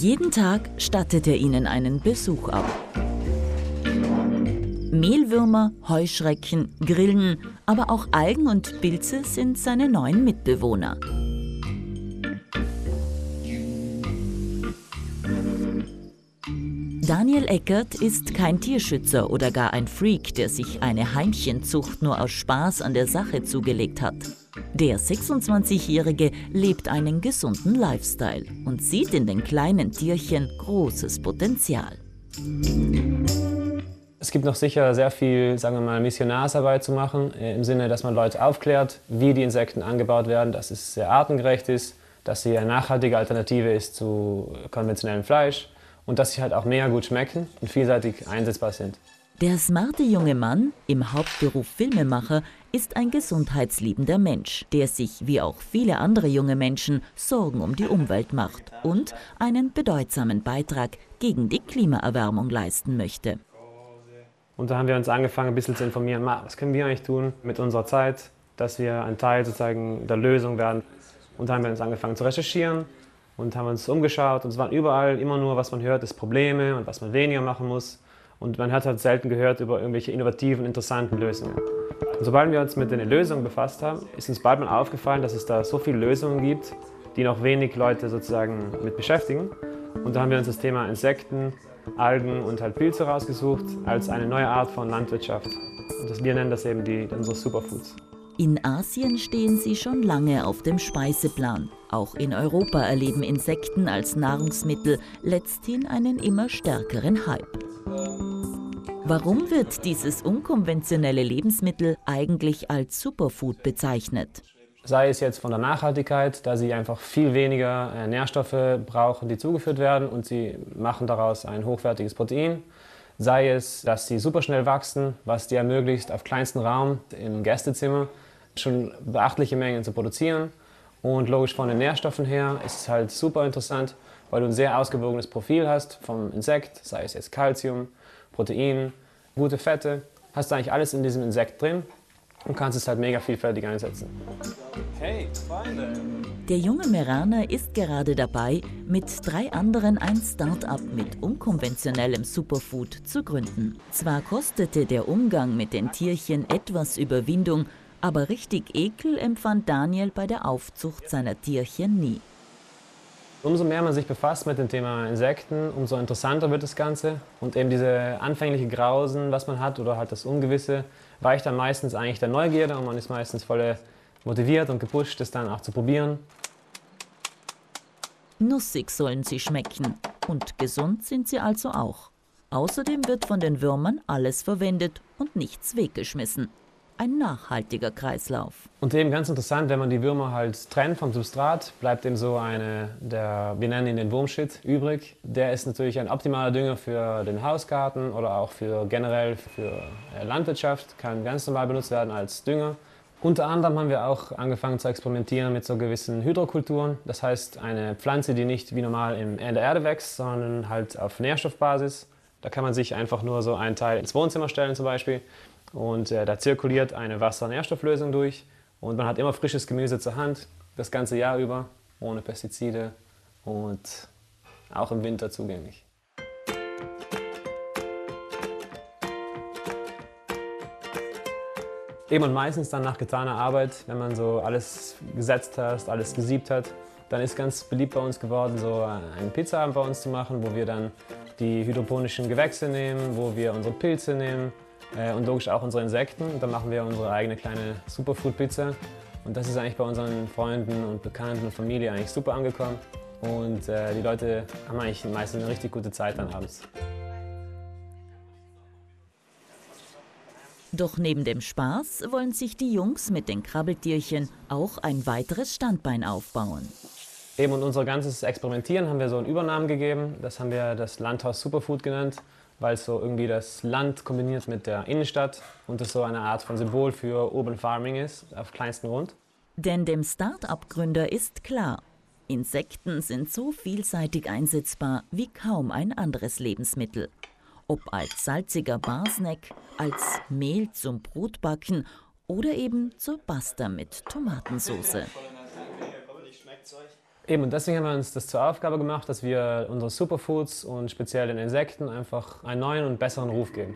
Jeden Tag stattet er ihnen einen Besuch ab. Mehlwürmer, Heuschrecken, Grillen, aber auch Algen und Pilze sind seine neuen Mitbewohner. Daniel Eckert ist kein Tierschützer oder gar ein Freak, der sich eine Heimchenzucht nur aus Spaß an der Sache zugelegt hat. Der 26-Jährige lebt einen gesunden Lifestyle und sieht in den kleinen Tierchen großes Potenzial. Es gibt noch sicher sehr viel, sagen wir mal, Missionarsarbeit zu machen, äh, im Sinne, dass man Leute aufklärt, wie die Insekten angebaut werden, dass es sehr artengerecht ist, dass sie eine nachhaltige Alternative ist zu konventionellem Fleisch und dass sie halt auch mega gut schmecken und vielseitig einsetzbar sind. Der smarte junge Mann, im Hauptberuf Filmemacher, ist ein gesundheitsliebender Mensch, der sich, wie auch viele andere junge Menschen, Sorgen um die Umwelt macht und einen bedeutsamen Beitrag gegen die Klimaerwärmung leisten möchte. Und da haben wir uns angefangen, ein bisschen zu informieren, was können wir eigentlich tun mit unserer Zeit, dass wir ein Teil sozusagen der Lösung werden. Und da haben wir uns angefangen zu recherchieren und haben uns umgeschaut. Und es waren überall immer nur, was man hört, ist Probleme und was man weniger machen muss. Und man hat halt selten gehört über irgendwelche innovativen, interessanten Lösungen. Und sobald wir uns mit den Lösungen befasst haben, ist uns bald mal aufgefallen, dass es da so viele Lösungen gibt, die noch wenig Leute sozusagen mit beschäftigen. Und da haben wir uns das Thema Insekten, Algen und halt Pilze rausgesucht als eine neue Art von Landwirtschaft. Und das, wir nennen das eben die, unsere Superfoods. In Asien stehen sie schon lange auf dem Speiseplan. Auch in Europa erleben Insekten als Nahrungsmittel letzthin einen immer stärkeren Hype. Warum wird dieses unkonventionelle Lebensmittel eigentlich als Superfood bezeichnet? Sei es jetzt von der Nachhaltigkeit, da sie einfach viel weniger äh, Nährstoffe brauchen, die zugeführt werden und sie machen daraus ein hochwertiges Protein. Sei es, dass sie superschnell wachsen, was dir ermöglicht, auf kleinstem Raum im Gästezimmer schon beachtliche Mengen zu produzieren. Und logisch von den Nährstoffen her ist es halt super interessant, weil du ein sehr ausgewogenes Profil hast vom Insekt, sei es jetzt Kalzium, Protein, gute Fette, hast du eigentlich alles in diesem Insekt drin und kannst es halt mega vielfältig einsetzen. Hey, Freunde! Der junge Meraner ist gerade dabei, mit drei anderen ein Start-up mit unkonventionellem Superfood zu gründen. Zwar kostete der Umgang mit den Tierchen etwas Überwindung, aber richtig Ekel empfand Daniel bei der Aufzucht seiner Tierchen nie. Umso mehr man sich befasst mit dem Thema Insekten, umso interessanter wird das Ganze. Und eben diese anfängliche Grausen, was man hat, oder halt das Ungewisse, weicht dann meistens eigentlich der Neugierde und man ist meistens voll motiviert und gepusht, das dann auch zu probieren. Nussig sollen sie schmecken und gesund sind sie also auch. Außerdem wird von den Würmern alles verwendet und nichts weggeschmissen ein nachhaltiger Kreislauf. Und eben ganz interessant, wenn man die Würmer halt trennt vom Substrat, bleibt eben so eine, der, wir nennen ihn den Wurmshit, übrig. Der ist natürlich ein optimaler Dünger für den Hausgarten oder auch für generell für äh, Landwirtschaft, kann ganz normal benutzt werden als Dünger. Unter anderem haben wir auch angefangen zu experimentieren mit so gewissen Hydrokulturen. Das heißt, eine Pflanze, die nicht wie normal in der Erde wächst, sondern halt auf Nährstoffbasis. Da kann man sich einfach nur so einen Teil ins Wohnzimmer stellen zum Beispiel und äh, da zirkuliert eine Wasser-Nährstofflösung durch und man hat immer frisches Gemüse zur Hand, das ganze Jahr über, ohne Pestizide und auch im Winter zugänglich. Eben und meistens dann nach getaner Arbeit, wenn man so alles gesetzt hat, alles gesiebt hat, dann ist ganz beliebt bei uns geworden, so einen Pizzaabend bei uns zu machen, wo wir dann die hydroponischen Gewächse nehmen, wo wir unsere Pilze nehmen, äh, und logisch auch unsere Insekten. Dann machen wir unsere eigene kleine Superfood-Pizza. Und das ist eigentlich bei unseren Freunden und Bekannten und Familie eigentlich super angekommen. Und äh, die Leute haben eigentlich meistens eine richtig gute Zeit dann abends. Doch neben dem Spaß wollen sich die Jungs mit den Krabbeltierchen auch ein weiteres Standbein aufbauen. Eben und unser ganzes Experimentieren haben wir so einen Übernamen gegeben. Das haben wir das Landhaus Superfood genannt weil so irgendwie das Land kombiniert mit der Innenstadt und es so eine Art von Symbol für Urban Farming ist, auf kleinstem Grund. Denn dem Start-up-Gründer ist klar, Insekten sind so vielseitig einsetzbar wie kaum ein anderes Lebensmittel. Ob als salziger Barsnack, als Mehl zum Brotbacken oder eben zur Pasta mit Tomatensauce. Eben, und deswegen haben wir uns das zur Aufgabe gemacht, dass wir unsere Superfoods und speziell den Insekten einfach einen neuen und besseren Ruf geben.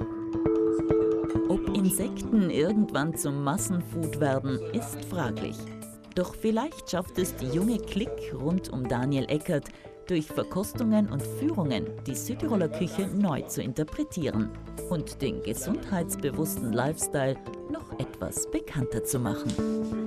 Ob Insekten irgendwann zum Massenfood werden, ist fraglich. Doch vielleicht schafft es die junge Klick rund um Daniel Eckert, durch Verkostungen und Führungen die Südtiroler Küche neu zu interpretieren und den gesundheitsbewussten Lifestyle noch etwas bekannter zu machen.